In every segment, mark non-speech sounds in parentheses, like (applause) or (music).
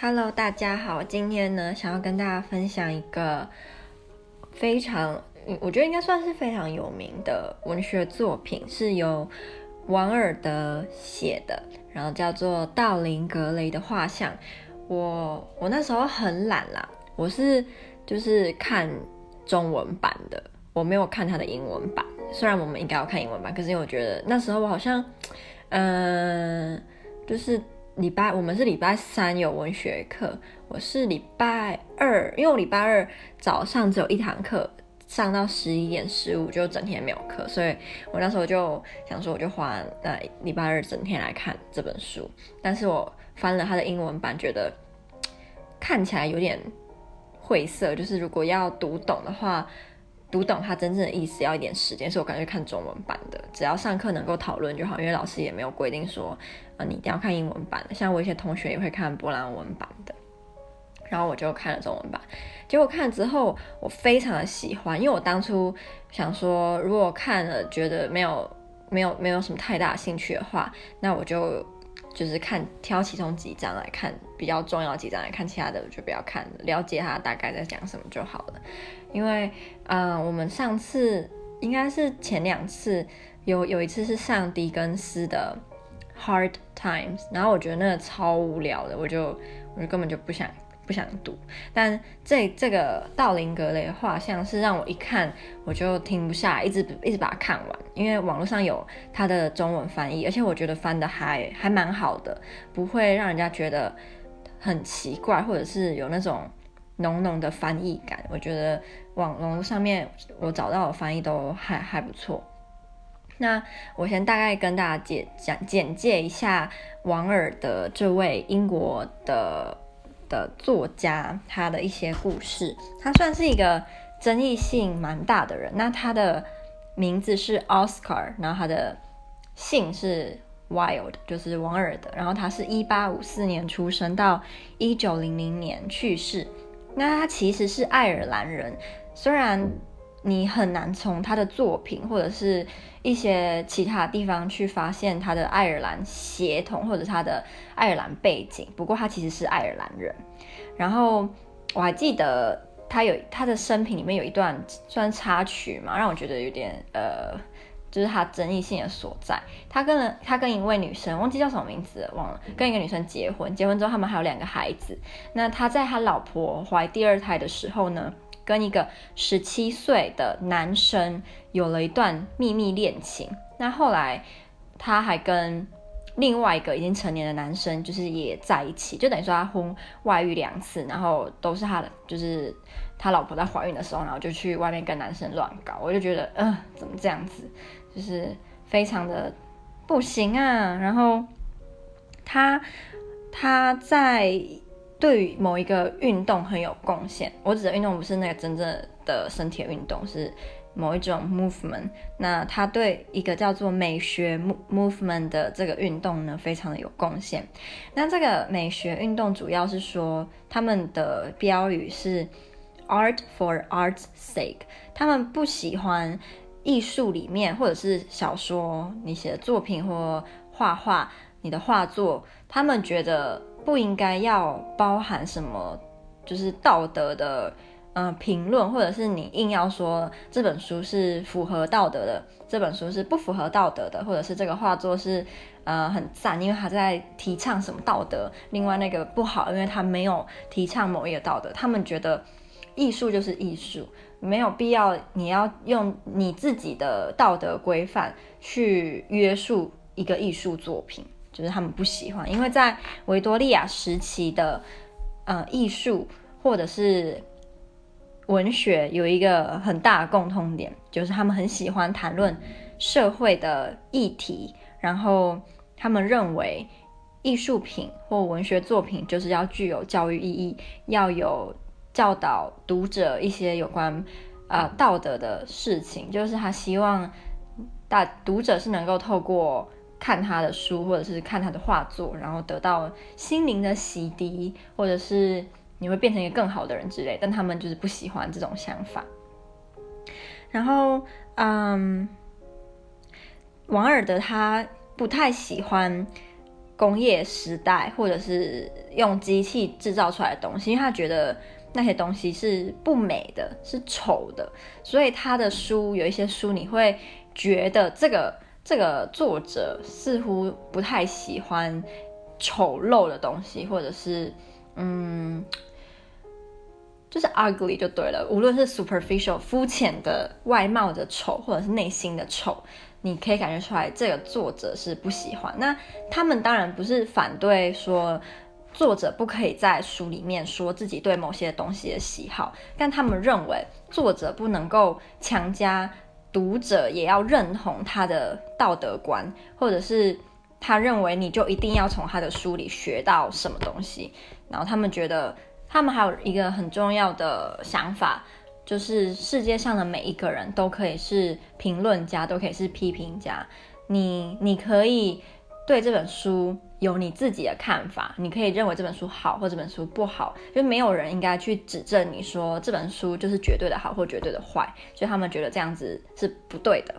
Hello，大家好，今天呢，想要跟大家分享一个非常，我觉得应该算是非常有名的文学作品，是由王尔德写的，然后叫做《道林格雷的画像》。我我那时候很懒啦，我是就是看中文版的，我没有看他的英文版。虽然我们应该要看英文版，可是因为我觉得那时候我好像，嗯、就是。礼拜我们是礼拜三有文学课，我是礼拜二，因为我礼拜二早上只有一堂课，上到十一点十五就整天没有课，所以我那时候就想说，我就花呃礼拜二整天来看这本书。但是我翻了它的英文版，觉得 (tsk) 看起来有点晦涩，就是如果要读懂的话。读懂它真正的意思要一点时间，所以我干脆看中文版的。只要上课能够讨论就好，因为老师也没有规定说，呃，你一定要看英文版的。像我一些同学也会看波兰文版的，然后我就看了中文版。结果看了之后，我非常的喜欢，因为我当初想说，如果看了觉得没有没有没有什么太大兴趣的话，那我就。就是看挑其中几张来看，比较重要几张来看，其他的就不要看了，了解他大概在讲什么就好了。因为，嗯、呃，我们上次应该是前两次有有一次是上狄更斯的《Hard Times》，然后我觉得那个超无聊的，我就我就根本就不想。不想读，但这这个道林格雷的画像是让我一看我就停不下来，一直一直把它看完。因为网络上有它的中文翻译，而且我觉得翻得还还蛮好的，不会让人家觉得很奇怪，或者是有那种浓浓的翻译感。我觉得网络上面我找到的翻译都还还不错。那我先大概跟大家简讲简介一下王尔德这位英国的。的作家，他的一些故事，他算是一个争议性蛮大的人。那他的名字是 Oscar，然后他的姓是 Wild，就是王尔德。然后他是一八五四年出生，到一九零零年去世。那他其实是爱尔兰人，虽然。你很难从他的作品或者是一些其他地方去发现他的爱尔兰血统或者他的爱尔兰背景。不过他其实是爱尔兰人。然后我还记得他有他的生平里面有一段算插曲嘛，让我觉得有点呃，就是他争议性的所在。他跟他跟一位女生忘记叫什么名字，忘了，跟一个女生结婚，结婚之后他们还有两个孩子。那他在他老婆怀第二胎的时候呢，跟一个十七岁的男生有了一段秘密恋情，那后来他还跟另外一个已经成年的男生，就是也在一起，就等于说他婚外遇两次，然后都是他的，就是他老婆在怀孕的时候，然后就去外面跟男生乱搞，我就觉得，嗯、怎么这样子，就是非常的不行啊。然后他他在。对于某一个运动很有贡献，我指的运动不是那个真正的身体运动，是某一种 movement。那他对一个叫做美学 movement 的这个运动呢，非常的有贡献。那这个美学运动主要是说，他们的标语是 art for art's sake，他们不喜欢艺术里面或者是小说你写的作品或画画你的画作，他们觉得。不应该要包含什么，就是道德的，嗯、评论，或者是你硬要说这本书是符合道德的，这本书是不符合道德的，或者是这个画作是，呃，很赞，因为他在提倡什么道德，另外那个不好，因为他没有提倡某一个道德。他们觉得艺术就是艺术，没有必要你要用你自己的道德规范去约束一个艺术作品。就是他们不喜欢，因为在维多利亚时期的，呃，艺术或者是文学有一个很大的共通点，就是他们很喜欢谈论社会的议题，然后他们认为艺术品或文学作品就是要具有教育意义，要有教导读者一些有关呃道德的事情，就是他希望大读者是能够透过。看他的书，或者是看他的画作，然后得到心灵的洗涤，或者是你会变成一个更好的人之类。但他们就是不喜欢这种想法。然后，嗯，王尔德他不太喜欢工业时代或者是用机器制造出来的东西，因为他觉得那些东西是不美的，是丑的，所以他的书有一些书你会觉得这个这个作者似乎不太喜欢丑陋的东西，或者是嗯。就是 ugly 就对了，无论是 superficial 肤浅的外貌的丑，或者是内心的丑，你可以感觉出来这个作者是不喜欢。那他们当然不是反对说作者不可以在书里面说自己对某些东西的喜好，但他们认为作者不能够强加读者也要认同他的道德观，或者是他认为你就一定要从他的书里学到什么东西，然后他们觉得。他们还有一个很重要的想法，就是世界上的每一个人都可以是评论家，都可以是批评家。你你可以对这本书有你自己的看法，你可以认为这本书好或这本书不好，就没有人应该去指证你说这本书就是绝对的好或绝对的坏。所以他们觉得这样子是不对的。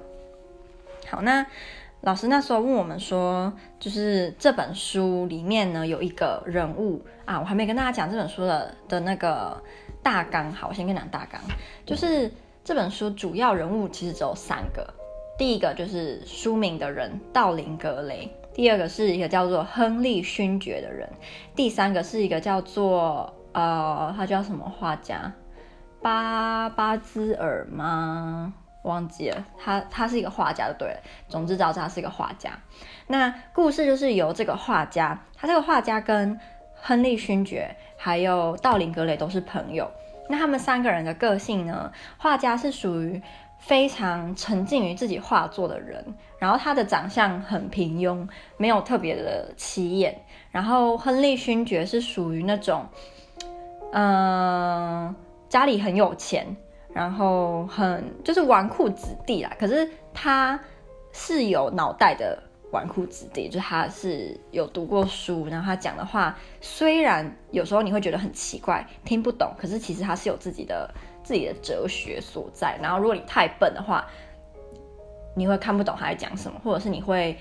好，那。老师那时候问我们说，就是这本书里面呢有一个人物啊，我还没跟大家讲这本书的的那个大纲。好，我先跟你讲大纲，就是这本书主要人物其实只有三个，第一个就是书名的人道林格雷，第二个是一个叫做亨利勋爵的人，第三个是一个叫做呃，他叫什么画家？巴巴兹尔吗？忘记了，他他是一个画家就对了。总之，知道他是一个画家。那故事就是由这个画家，他这个画家跟亨利勋爵还有道林格雷都是朋友。那他们三个人的个性呢？画家是属于非常沉浸于自己画作的人，然后他的长相很平庸，没有特别的起眼。然后亨利勋爵是属于那种，嗯、家里很有钱。然后很就是纨绔子弟啦，可是他是有脑袋的纨绔子弟，就他是有读过书，然后他讲的话虽然有时候你会觉得很奇怪，听不懂，可是其实他是有自己的自己的哲学所在。然后如果你太笨的话，你会看不懂他在讲什么，或者是你会。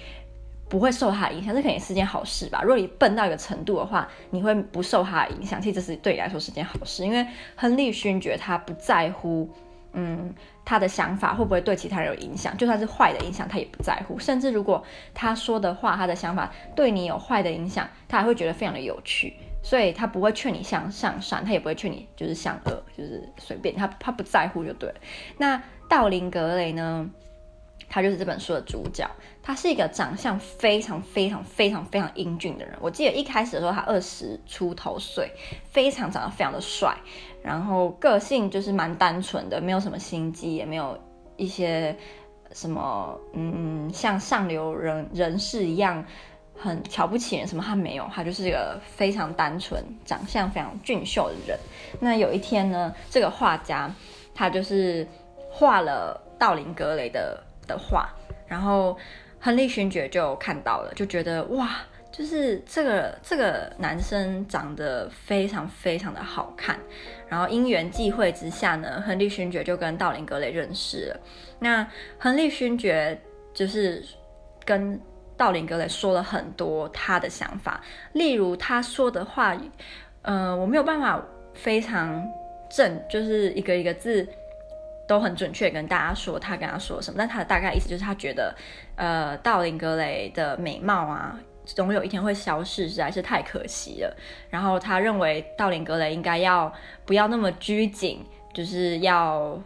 不会受他的影响，这肯定是件好事吧？如果你笨到一个程度的话，你会不受他的影响，其实这是对你来说是件好事。因为亨利勋爵他不在乎，嗯，他的想法会不会对其他人有影响，就算是坏的影响，他也不在乎。甚至如果他说的话，他的想法对你有坏的影响，他还会觉得非常的有趣。所以他不会劝你向向善，他也不会劝你就是向恶，就是随便他他不在乎就对。那道林格雷呢？他就是这本书的主角，他是一个长相非常非常非常非常英俊的人。我记得一开始的时候，他二十出头岁，非常长得非常的帅，然后个性就是蛮单纯的，没有什么心机，也没有一些什么嗯像上流人人士一样很瞧不起人什么，他没有，他就是一个非常单纯、长相非常俊秀的人。那有一天呢，这个画家他就是画了道林格雷的。的画，然后亨利勋爵就看到了，就觉得哇，就是这个这个男生长得非常非常的好看。然后因缘际会之下呢，亨利勋爵就跟道林格雷认识了。那亨利勋爵就是跟道林格雷说了很多他的想法，例如他说的话，呃，我没有办法非常正，就是一个一个字。都很准确跟大家说他跟他说什么，但他的大概意思就是他觉得，呃，道林格雷的美貌啊，总有一天会消失，实在是太可惜了。然后他认为道林格雷应该要不要那么拘谨，就是要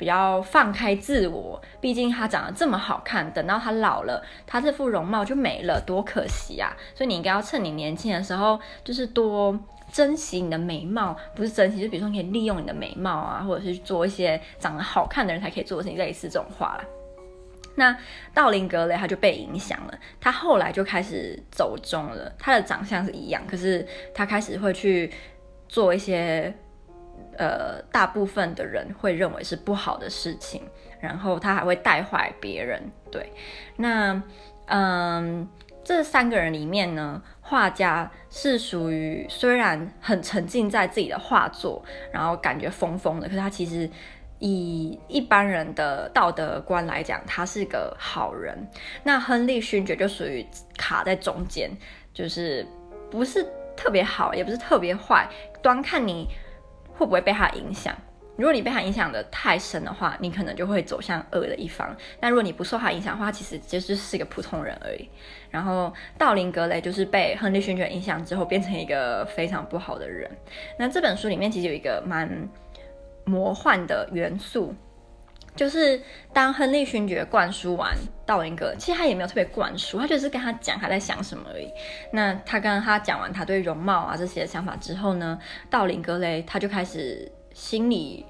比较放开自我，毕竟他长得这么好看，等到他老了，他这副容貌就没了，多可惜啊！所以你应该要趁你年轻的时候，就是多。珍惜你的美貌，不是珍惜，就比如说你可以利用你的美貌啊，或者是做一些长得好看的人才可以做的事情，类似这种话啦。那道林格雷他就被影响了，他后来就开始走中了。他的长相是一样，可是他开始会去做一些呃大部分的人会认为是不好的事情，然后他还会带坏别人。对，那嗯。这三个人里面呢，画家是属于虽然很沉浸在自己的画作，然后感觉疯疯的，可是他其实以一般人的道德观来讲，他是个好人。那亨利勋爵就属于卡在中间，就是不是特别好，也不是特别坏，端看你会不会被他影响。如果你被他影响的太深的话，你可能就会走向恶的一方。但如果你不受他影响的话，其实就是是一个普通人而已。然后道林格雷就是被亨利勋爵影响之后，变成一个非常不好的人。那这本书里面其实有一个蛮魔幻的元素，就是当亨利勋爵灌输完道林格，其实他也没有特别灌输，他就是跟他讲他在想什么而已。那他跟他讲完他对容貌啊这些想法之后呢，道林格雷他就开始。心里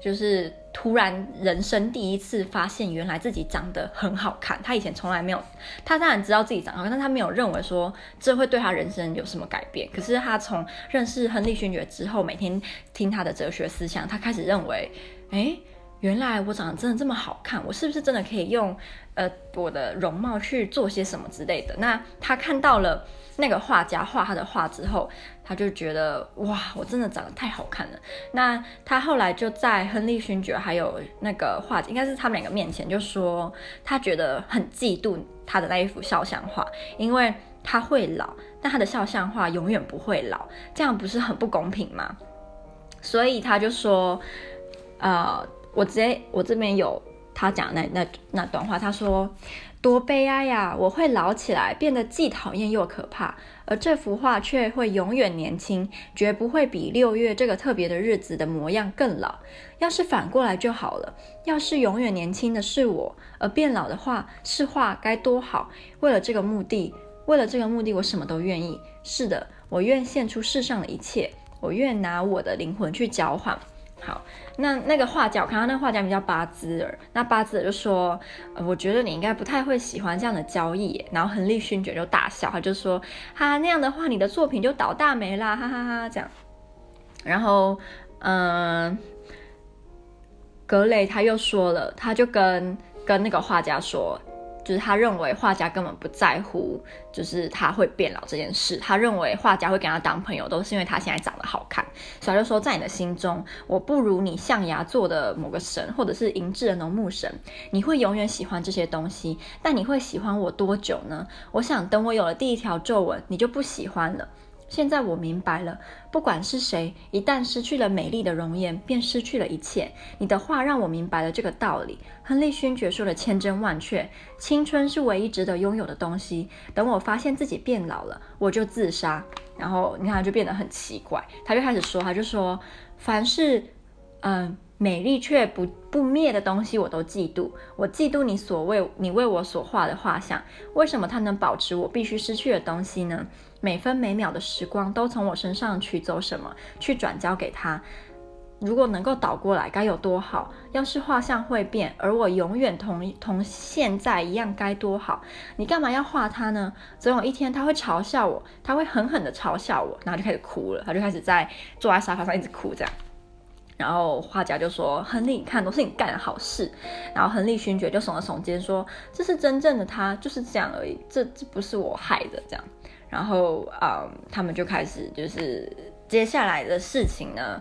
就是突然人生第一次发现，原来自己长得很好看。他以前从来没有，他当然知道自己长得好看，但他没有认为说这会对他人生有什么改变。可是他从认识亨利勋爵之后，每天听他的哲学思想，他开始认为，哎，原来我长得真的这么好看，我是不是真的可以用呃我的容貌去做些什么之类的？那他看到了。那个画家画他的画之后，他就觉得哇，我真的长得太好看了。那他后来就在亨利勋爵还有那个画家，应该是他们两个面前，就说他觉得很嫉妒他的那一幅肖像画，因为他会老，但他的肖像画永远不会老，这样不是很不公平吗？所以他就说，呃，我直接我这边有他讲那那那段话，他说。多悲哀呀！我会老起来，变得既讨厌又可怕，而这幅画却会永远年轻，绝不会比六月这个特别的日子的模样更老。要是反过来就好了，要是永远年轻的是我，而变老的画是画，该多好！为了这个目的，为了这个目的，我什么都愿意。是的，我愿献出世上的一切，我愿拿我的灵魂去交换。好，那那个画家，我看到那个画家名叫巴兹尔。那巴兹尔就说：“，我觉得你应该不太会喜欢这样的交易。”然后亨利勋爵就大笑，他就说：“哈，那样的话，你的作品就倒大霉啦，哈哈哈哈！”这样。然后，嗯、格雷他又说了，他就跟跟那个画家说。就是他认为画家根本不在乎，就是他会变老这件事。他认为画家会跟他当朋友，都是因为他现在长得好看。所以他就说，在你的心中，我不如你象牙做的某个神，或者是银质的农牧神。你会永远喜欢这些东西，但你会喜欢我多久呢？我想等我有了第一条皱纹，你就不喜欢了。现在我明白了，不管是谁，一旦失去了美丽的容颜，便失去了一切。你的话让我明白了这个道理。亨利勋爵说的千真万确，青春是唯一值得拥有的东西。等我发现自己变老了，我就自杀。然后你看，他就变得很奇怪，他就开始说，他就说，凡是，嗯、美丽却不不灭的东西，我都嫉妒。我嫉妒你所为你为我所画的画像，为什么它能保持我必须失去的东西呢？每分每秒的时光都从我身上取走什么，去转交给他。如果能够倒过来，该有多好！要是画像会变，而我永远同同现在一样，该多好！你干嘛要画他呢？总有一天他会嘲笑我，他会狠狠地嘲笑我，然后就开始哭了。他就开始在坐在沙发上一直哭，这样。然后画家就说：“亨利，你看，都是你干的好事。”然后亨利勋爵就耸了耸肩说：“这是真正的他，就是这样而已。这这不是我害的，这样。”然后，嗯，他们就开始就是接下来的事情呢，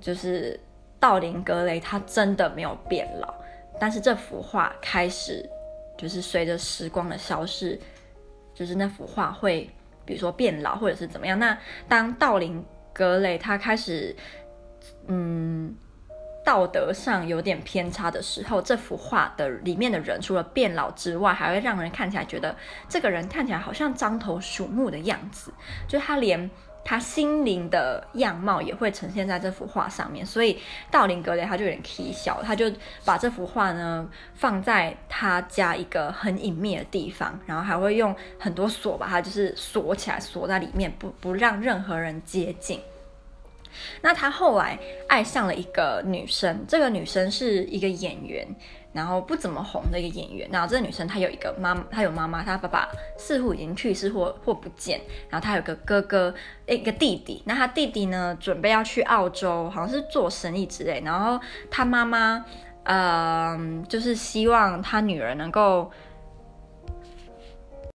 就是道林格雷他真的没有变老，但是这幅画开始就是随着时光的消逝，就是那幅画会比如说变老或者是怎么样。那当道林格雷他开始。嗯，道德上有点偏差的时候，这幅画的里面的人除了变老之外，还会让人看起来觉得这个人看起来好像獐头鼠目的样子，就他连他心灵的样貌也会呈现在这幅画上面。所以道林格雷他就有点起笑，他就把这幅画呢放在他家一个很隐秘的地方，然后还会用很多锁把它就是锁起来，锁在里面，不不让任何人接近。那他后来爱上了一个女生，这个女生是一个演员，然后不怎么红的一个演员。然后这个女生她有一个妈，她有妈妈，她爸爸似乎已经去世或或不见。然后她有个哥哥，一个弟弟。那她弟弟呢，准备要去澳洲，好像是做生意之类。然后她妈妈，嗯、就是希望她女儿能够。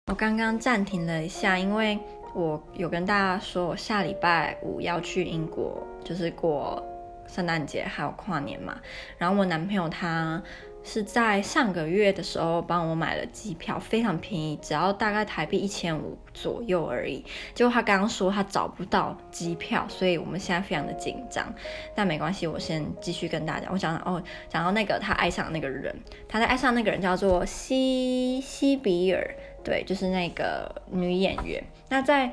我刚刚暂停了一下，因为。我有跟大家说，我下礼拜五要去英国，就是过圣诞节还有跨年嘛。然后我男朋友他是在上个月的时候帮我买了机票，非常便宜，只要大概台币一千五左右而已。结果他刚刚说他找不到机票，所以我们现在非常的紧张。但没关系，我先继续跟大家。我讲哦，讲到那个他爱上那个人，他在爱上那个人叫做西西比尔，对，就是那个女演员。那在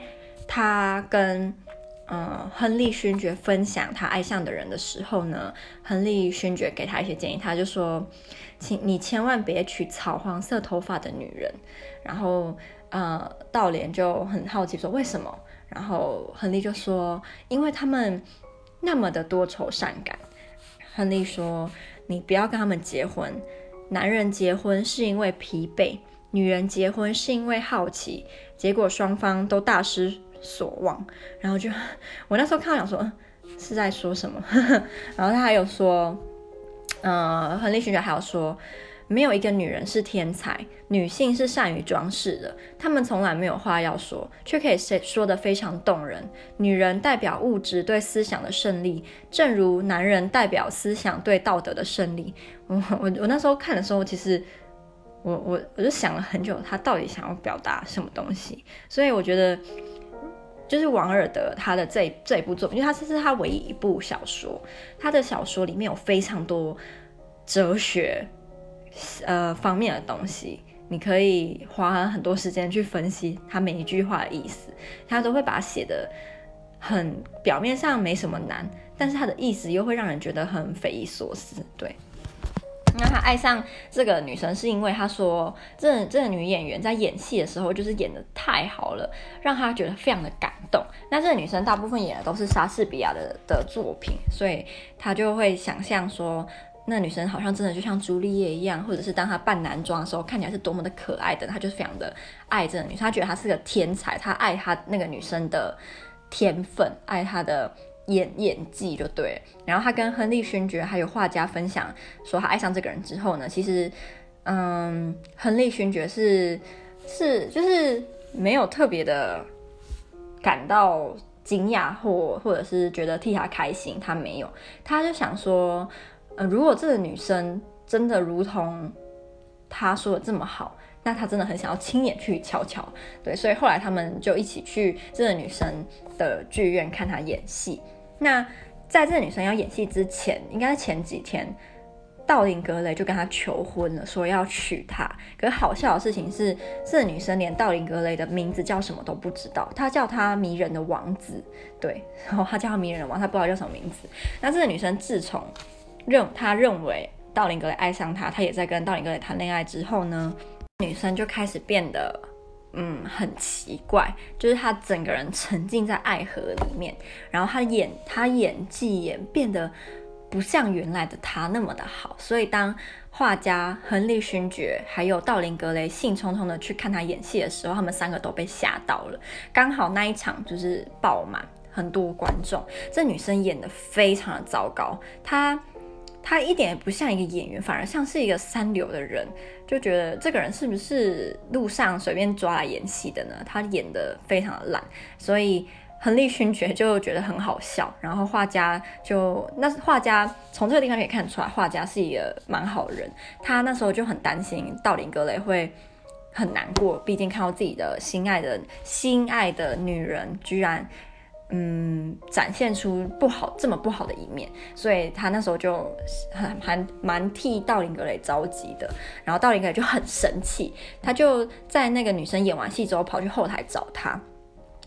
她跟嗯，亨利勋爵分享她爱上的人的时候呢，亨利勋爵给她一些建议，他就说，请你千万别娶草黄色头发的女人。然后，呃，道莲就很好奇说为什么？然后亨利就说，因为他们那么的多愁善感。亨利说，你不要跟他们结婚，男人结婚是因为疲惫，女人结婚是因为好奇，结果双方都大失所望，然后就 (laughs) 我那时候看到想说是在说什么，(laughs) 然后他还有说，呃，亨利勋爵还有说，没有一个女人是天才，女性是善于装饰的，她们从来没有话要说，却可以说说得非常动人。女人代表物质对思想的胜利，正如男人代表思想对道德的胜利。我我我那时候看的时候，其实我我我就想了很久，他到底想要表达什么东西，所以我觉得。就是王尔德他的这这一部作品，因为他这是他唯一一部小说，他的小说里面有非常多哲学呃方面的东西，你可以花很多时间去分析他每一句话的意思，他都会把它写得很表面上没什么难，但是他的意思又会让人觉得很匪夷所思，对。那他爱上这个女生，是因为他说，这这个女演员在演戏的时候，就是演得太好了，让他觉得非常的感动。那这个女生大部分演的都是莎士比亚的的作品，所以他就会想象说，那女生好像真的就像朱丽叶一样，或者是当她扮男装的时候，看起来是多么的可爱的。他就是非常的爱这个女生，他觉得她是个天才，他爱她那个女生的天分，爱她的。演演技就对，然后他跟亨利勋爵还有画家分享说他爱上这个人之后呢，其实，嗯，亨利勋爵是是就是没有特别的感到惊讶或或者是觉得替他开心，他没有，他就想说，呃，如果这个女生真的如同他说的这么好，那他真的很想要亲眼去瞧瞧，对，所以后来他们就一起去这个女生的剧院看她演戏。那在这个女生要演戏之前，应该是前几天，道林格雷就跟她求婚了，说要娶她。可是好笑的事情是，这个女生连道林格雷的名字叫什么都不知道，她叫他迷人的王子，对，然后她叫他迷人的王，她不知道叫什么名字。那这个女生自从认她认为道林格雷爱上她，她也在跟道林格雷谈恋爱之后呢，女生就开始变得。嗯，很奇怪，就是他整个人沉浸在爱河里面，然后他演他演技也变得不像原来的他那么的好，所以当画家亨利勋爵还有道林格雷兴冲冲的去看他演戏的时候，他们三个都被吓到了。刚好那一场就是爆满，很多观众，这女生演得非常的糟糕，她。他一点也不像一个演员，反而像是一个三流的人，就觉得这个人是不是路上随便抓来演戏的呢？他演得非常的烂，所以亨利勋爵就觉得很好笑。然后画家就那画家从这个地方可以看出来，画家是一个蛮好的人。他那时候就很担心道林格雷会很难过，毕竟看到自己的心爱的心爱的女人居然。嗯，展现出不好这么不好的一面，所以他那时候就很还蛮替道林格雷着急的。然后道林格雷就很生气，他就在那个女生演完戏之后跑去后台找他。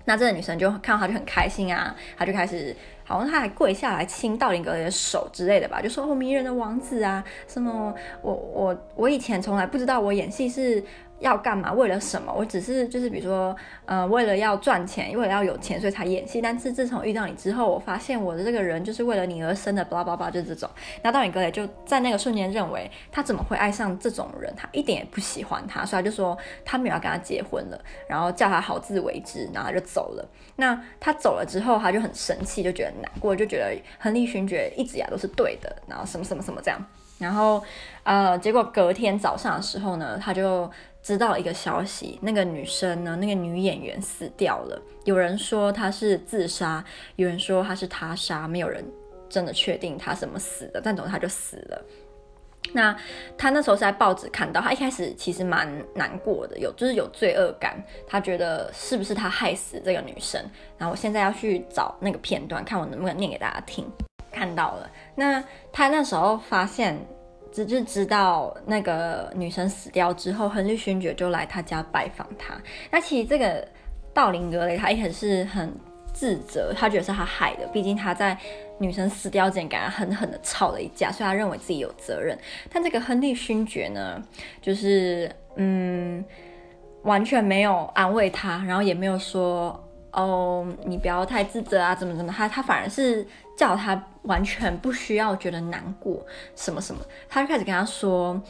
那这个女生就看到他就很开心啊，他就开始好像他还跪下来亲道林格雷的手之类的吧，就说哦，迷人的王子啊，什么我我我以前从来不知道我演戏是。要干嘛？为了什么？我只是就是比如说，呃，为了要赚钱，为了要有钱，所以才演戏。但是自从遇到你之后，我发现我的这个人就是为了你而生的，巴拉巴拉，就这种。那道林格雷就在那个瞬间认为，他怎么会爱上这种人？他一点也不喜欢他，所以他就说他没有要跟他结婚了，然后叫他好自为之，然后他就走了。那他走了之后，他就很生气，就觉得难过，就觉得亨利勋爵一直以来都是对的，然后什么什么什么这样。然后，呃，结果隔天早上的时候呢，他就。知道一个消息，那个女生呢，那个女演员死掉了。有人说她是自杀，有人说她是他杀，没有人真的确定她怎么死的。但总之她就死了。那他那时候是在报纸看到，他一开始其实蛮难过的，有就是有罪恶感，他觉得是不是他害死这个女生？然后我现在要去找那个片段，看我能不能念给大家听。看到了，那他那时候发现，只是知道那个女生死掉之后，亨利勋爵就来他家拜访他。那其实这个道林格雷他一开始是很自责，他觉得是他害的，毕竟他在。女生死掉之前，给他狠狠的吵了一架，所以他认为自己有责任。但这个亨利勋爵呢，就是嗯，完全没有安慰他，然后也没有说哦，你不要太自责啊，怎么怎么。他他反而是叫他完全不需要觉得难过什么什么。他就开始跟他说，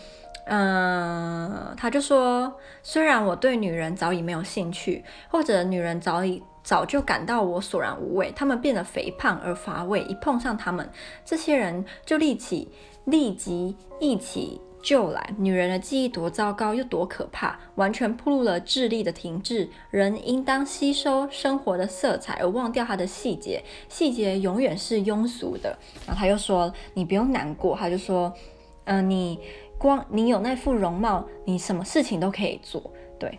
嗯，他就说，虽然我对女人早已没有兴趣，或者女人早已。早就感到我索然无味，他们变得肥胖而乏味。一碰上他们，这些人就立即立即一起就来。女人的记忆多糟糕又多可怕，完全暴露了智力的停滞。人应当吸收生活的色彩，而忘掉它的细节。细节永远是庸俗的。然后他又说：“你不用难过。”他就说：“嗯、你光你有那副容貌，你什么事情都可以做。”对。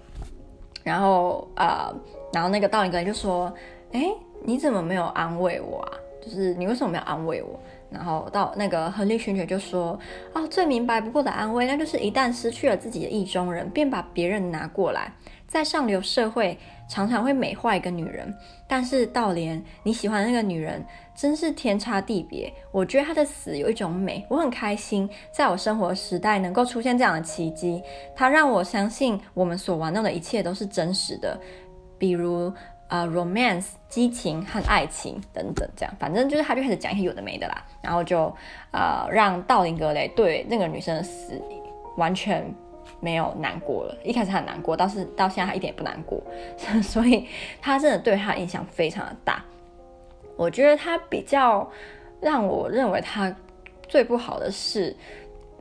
然后啊。呃然后那个道林格就说：“哎，你怎么没有安慰我啊？就是你为什么没有安慰我？”然后到那个亨利勋爵就说：“哦，最明白不过的安慰，那就是一旦失去了自己的意中人，便把别人拿过来。在上流社会，常常会美化一个女人，但是道连你喜欢的那个女人，真是天差地别。我觉得她的死有一种美，我很开心，在我生活时代能够出现这样的奇迹。它让我相信，我们所玩弄的一切都是真实的。”比如呃，romance 激情和爱情等等，这样反正就是他就开始讲一些有的没的啦，然后就呃让道林格雷对那个女生的死完全没有难过了。一开始很难过，但是到现在他一点也不难过，所以他真的对他影响非常的大。我觉得他比较让我认为他最不好的是。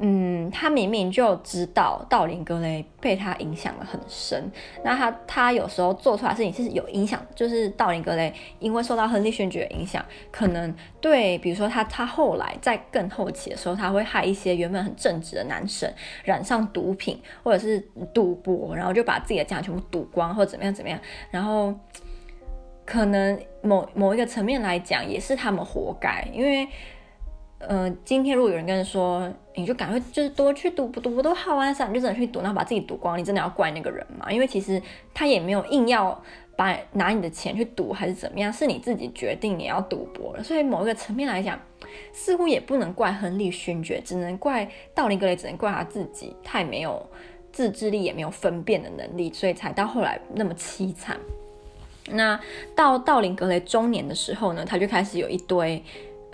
嗯，他明明就知道道林格雷被他影响得很深，那他他有时候做出来事情是有影响，就是道林格雷因为受到亨利勋爵的影响，可能对，比如说他他后来在更后期的时候，他会害一些原本很正直的男生染上毒品或者是赌博，然后就把自己的家全部赌光或者怎么样怎么样，然后可能某某一个层面来讲也是他们活该，因为。呃，今天如果有人跟你说，你就赶快就是多去赌，赌博都好啊？啥，你就真的去赌，然后把自己赌光，你真的要怪那个人吗？因为其实他也没有硬要把拿你的钱去赌，还是怎么样，是你自己决定你要赌博了。所以某一个层面来讲，似乎也不能怪亨利勋爵，只能怪道林格雷，只能怪他自己太没有自制力，也没有分辨的能力，所以才到后来那么凄惨。那到道林格雷中年的时候呢，他就开始有一堆。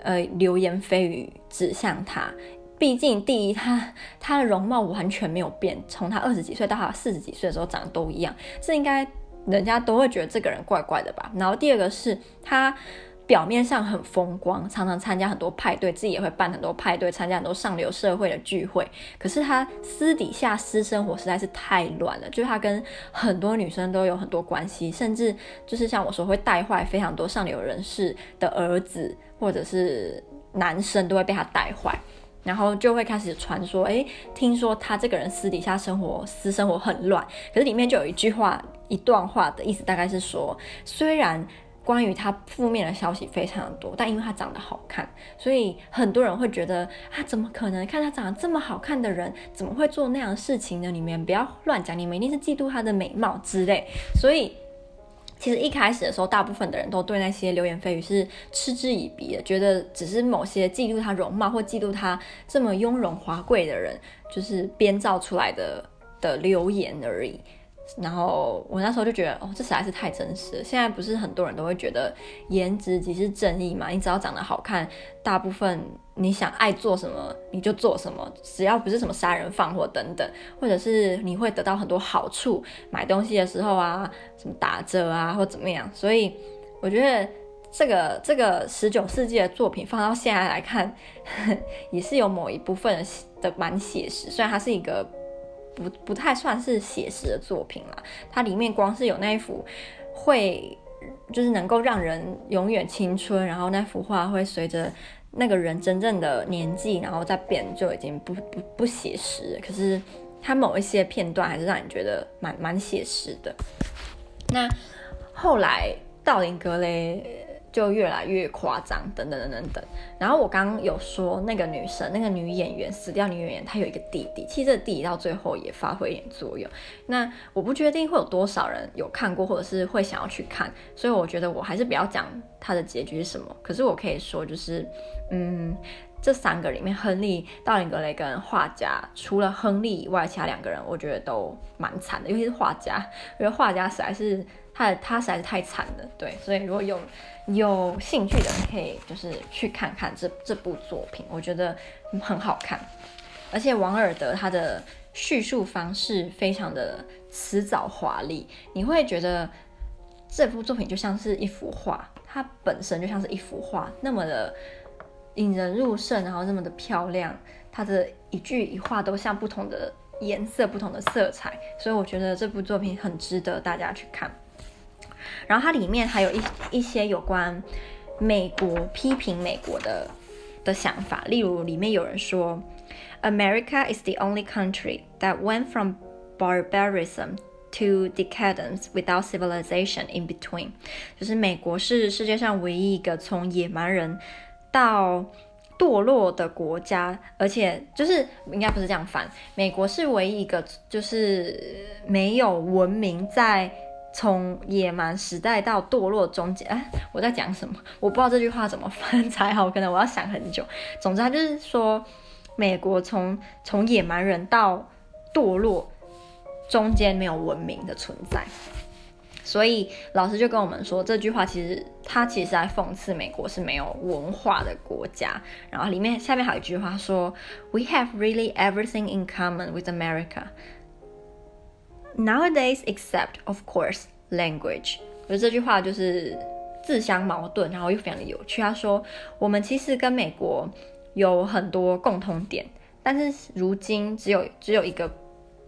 呃，流言蜚语指向他。毕竟，第一，他他的容貌完全没有变，从他二十几岁到他四十几岁的时候长得都一样，这应该人家都会觉得这个人怪怪的吧。然后第二个是他表面上很风光，常常参加很多派对，自己也会办很多派对，参加很多上流社会的聚会。可是他私底下私生活实在是太乱了，就是他跟很多女生都有很多关系，甚至就是像我说会带坏非常多上流人士的儿子。或者是男生都会被他带坏，然后就会开始传说，诶，听说他这个人私底下生活私生活很乱，可是里面就有一句话，一段话的意思大概是说，虽然关于他负面的消息非常的多，但因为他长得好看，所以很多人会觉得啊，怎么可能？看他长得这么好看的人，怎么会做那样的事情呢？你们不要乱讲，你们一定是嫉妒他的美貌之类，所以。其实一开始的时候，大部分的人都对那些流言蜚语是嗤之以鼻的，觉得只是某些嫉妒她容貌或嫉妒她这么雍容华贵的人，就是编造出来的的流言而已。然后我那时候就觉得，哦，这实在是太真实了。现在不是很多人都会觉得颜值即是正义嘛？你只要长得好看，大部分你想爱做什么你就做什么，只要不是什么杀人放火等等，或者是你会得到很多好处，买东西的时候啊，什么打折啊或怎么样。所以我觉得这个这个十九世纪的作品放到现在来看，(laughs) 也是有某一部分的蛮写实，虽然它是一个。不不太算是写实的作品啦，它里面光是有那一幅会就是能够让人永远青春，然后那幅画会随着那个人真正的年纪，然后再变，就已经不不不写实。可是它某一些片段还是让你觉得蛮蛮写实的。那后来道林格雷。就越来越夸张，等等等等等。然后我刚刚有说那个女生，那个女演员死掉，女演员她有一个弟弟，其实这弟弟到最后也发挥一点作用。那我不确定会有多少人有看过，或者是会想要去看，所以我觉得我还是不要讲他的结局是什么。可是我可以说，就是嗯，这三个里面，亨利、道林格雷跟画家，除了亨利以外，其他两个人我觉得都蛮惨的，尤其是画家，因为画家实在是。他他实在是太惨了，对，所以如果有有兴趣的可以就是去看看这这部作品，我觉得很好看，而且王尔德他的叙述方式非常的辞藻华丽，你会觉得这部作品就像是一幅画，它本身就像是一幅画，那么的引人入胜，然后那么的漂亮，它的一句一画都像不同的颜色、不同的色彩，所以我觉得这部作品很值得大家去看。然后它里面还有一一些有关美国批评美国的的想法，例如里面有人说，America is the only country that went from barbarism to decadence without civilization in between，就是美国是世界上唯一一个从野蛮人到堕落的国家，而且就是应该不是这样翻，美国是唯一一个就是没有文明在。从野蛮时代到堕落中间，哎，我在讲什么？我不知道这句话怎么翻才好，可能我要想很久。总之，他就是说，美国从从野蛮人到堕落中间没有文明的存在。所以老师就跟我们说，这句话其实他其实在讽刺美国是没有文化的国家。然后里面下面还有一句话说：“We have really everything in common with America。” Nowadays, except of course language，我觉得这句话就是自相矛盾，然后又非常的有趣。他说，我们其实跟美国有很多共同点，但是如今只有只有一个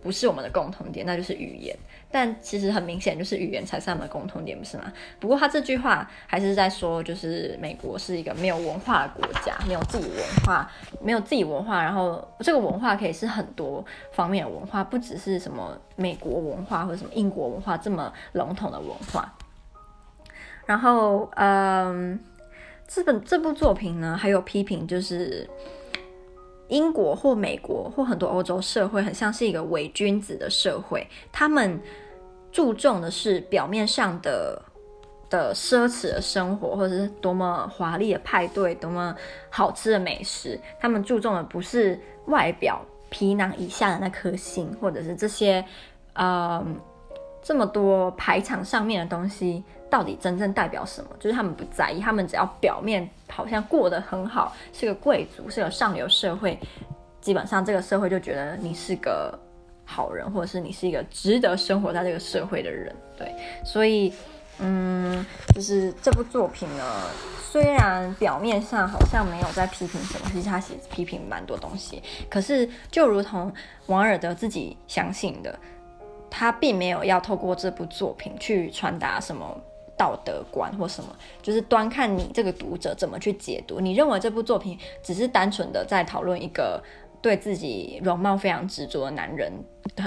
不是我们的共同点，那就是语言。但其实很明显，就是语言才是他们的共同点，不是吗？不过他这句话还是在说，就是美国是一个没有文化的国家，没有自己文化，没有自己文化。然后这个文化可以是很多方面的文化，不只是什么美国文化或者什么英国文化这么笼统的文化。然后，嗯，这本这部作品呢，还有批评就是。英国或美国或很多欧洲社会很像是一个伪君子的社会，他们注重的是表面上的的奢侈的生活，或者是多么华丽的派对，多么好吃的美食。他们注重的不是外表皮囊以下的那颗心，或者是这些，呃，这么多排场上面的东西。到底真正代表什么？就是他们不在意，他们只要表面好像过得很好，是个贵族，是个上流社会，基本上这个社会就觉得你是个好人，或者是你是一个值得生活在这个社会的人。对，所以，嗯，就是这部作品呢，虽然表面上好像没有在批评什么，其实他写批评蛮多东西，可是就如同王尔德自己相信的，他并没有要透过这部作品去传达什么。道德观或什么，就是端看你这个读者怎么去解读。你认为这部作品只是单纯的在讨论一个对自己容貌非常执着的男人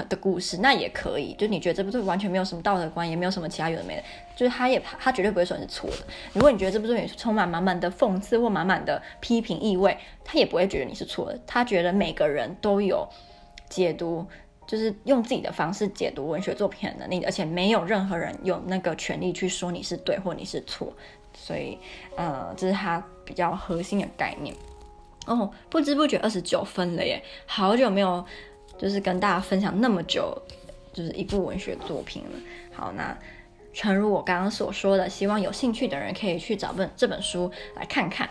的故事，那也可以。就你觉得这部作品完全没有什么道德观，也没有什么其他有的没的，就是他也他绝对不会说你是错的。如果你觉得这部作品充满满满的讽刺或满满的批评意味，他也不会觉得你是错的。他觉得每个人都有解读。就是用自己的方式解读文学作品的能力，而且没有任何人有那个权利去说你是对或你是错，所以，呃，这是他比较核心的概念。哦，不知不觉二十九分了耶，好久没有就是跟大家分享那么久，就是一部文学作品了。好，那诚如我刚刚所说的，希望有兴趣的人可以去找本这本书来看看。